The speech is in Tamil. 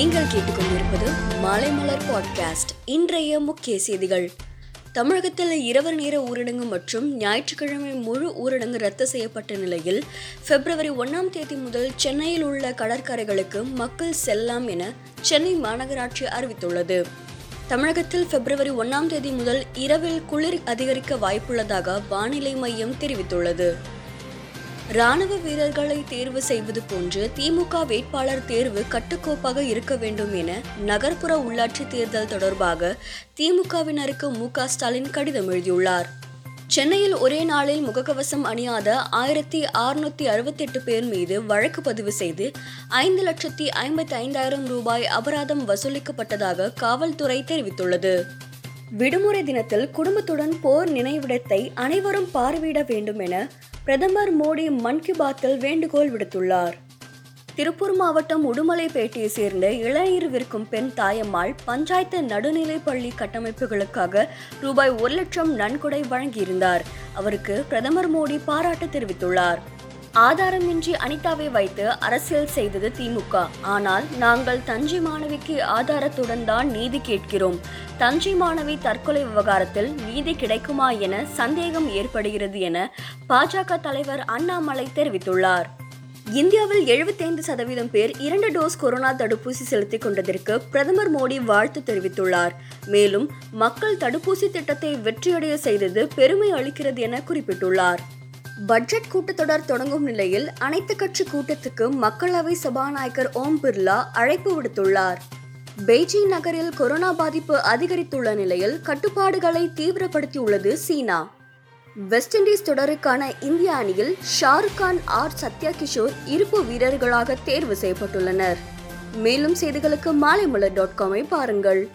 நீங்கள் கேட்டுக்கொண்டிருப்பது மாலைமலர் பாட்காஸ்ட் இன்றைய முக்கிய செய்திகள். தமிழகத்தில் இரவு நேர ஊரடங்கு மற்றும் ஞாயிற்றுக்கிழமை முழு ஊரடங்கு ரத்து செய்யப்பட்ட நிலையில் பிப்ரவரி ஒன்றாம் தேதி முதல் சென்னையில் உள்ள கடற்கரைகளுக்கு மக்கள் செல்லலாம் என சென்னை மாநகராட்சி அறிவித்துள்ளது. தமிழகத்தில் பிப்ரவரி ஒன்றாம் தேதி முதல் இரவில் குளிர் அதிகரிக்க வாய்ப்புள்ளதாக வானிலை மையம் தெரிவித்துள்ளது. ராணுவ வீரர்களை தேர்வு செய்வது போன்று திமுக வேட்பாளர் தேர்வு கட்டுக்கோப்பாக இருக்க வேண்டும் என நகர்ப்புற உள்ளாட்சி தேர்தல் தொடர்பாக திமுகவினருக்கு மு க ஸ்டாலின் கடிதம் எழுதியுள்ளார். சென்னையில் ஒரே நாளில் முகக்கவசம் அணியாத ஆயிரத்தி அறுநூத்தி அறுபத்தெட்டு பேர் மீது வழக்கு பதிவு செய்து ஐந்து லட்சத்தி ஐம்பத்தி ஐந்தாயிரம் ரூபாய் அபராதம் வசூலிக்கப்பட்டதாக காவல்துறை தெரிவித்துள்ளது. விடுமுறை தினத்தில் குடும்பத்துடன் போர் நினைவிடத்தை அனைவரும் பார்வையிட வேண்டும் என பிரதமர் மோடி மன் கி பாத்தில் வேண்டுகோள் விடுத்துள்ளார். திருப்பூர் மாவட்டம் உடுமலைப்பேட்டையை சேர்ந்த இளநீர் விற்கும் பெண் தாயம்மாள் பஞ்சாயத்து நடுநிலைப் பள்ளி கட்டமைப்புகளுக்காக ரூபாய் ஒரு லட்சம் நன்கொடை வழங்கியிருந்தார். அவருக்கு பிரதமர் மோடி பாராட்டு தெரிவித்துள்ளார். ஆதாரமின்றி அனிதாவை வைத்து அரசியல் செய்தது திமுக. ஆனால் நாங்கள் தஞ்சை மாணவிக்கு ஆதாரத்துடன் தான் நீதி கேட்கிறோம். தஞ்சை மாணவி தற்கொலை விவகாரத்தில் நீதி கிடைக்குமா என சந்தேகம் ஏற்படுகிறது என பாஜக தலைவர் அண்ணாமலை தெரிவித்துள்ளார். இந்தியாவில் எழுபத்தைந்து சதவீதம் பேர் இரண்டு டோஸ் கொரோனா தடுப்பூசி செலுத்திக் கொண்டதற்கு பிரதமர் மோடி வாழ்த்து தெரிவித்துள்ளார். மேலும் மக்கள் தடுப்பூசி திட்டத்தை வெற்றியடைய செய்தது பெருமை அளிக்கிறது என குறிப்பிட்டுள்ளார். பட்ஜெட் கூட்டத்தொடர் தொடங்கும் நிலையில் அனைத்து கட்சி கூட்டத்துக்கு மக்களவை சபாநாயகர் ஓம் பிர்லா அழைப்பு விடுத்துள்ளார். பெய்ஜிங் நகரில் கொரோனா பாதிப்பு அதிகரித்துள்ள நிலையில் கட்டுப்பாடுகளை தீவிரப்படுத்தியுள்ளது சீனா. வெஸ்ட் இண்டீஸ் தொடருக்கான இந்திய அணியில் ஷாருக் கான் ஆர் சத்யா கிஷோர் இருப்பு வீரர்களாக தேர்வு செய்யப்பட்டுள்ளனர். மேலும் செய்திகளுக்கு மாலைமலர் டாட் காமை பாருங்கள்.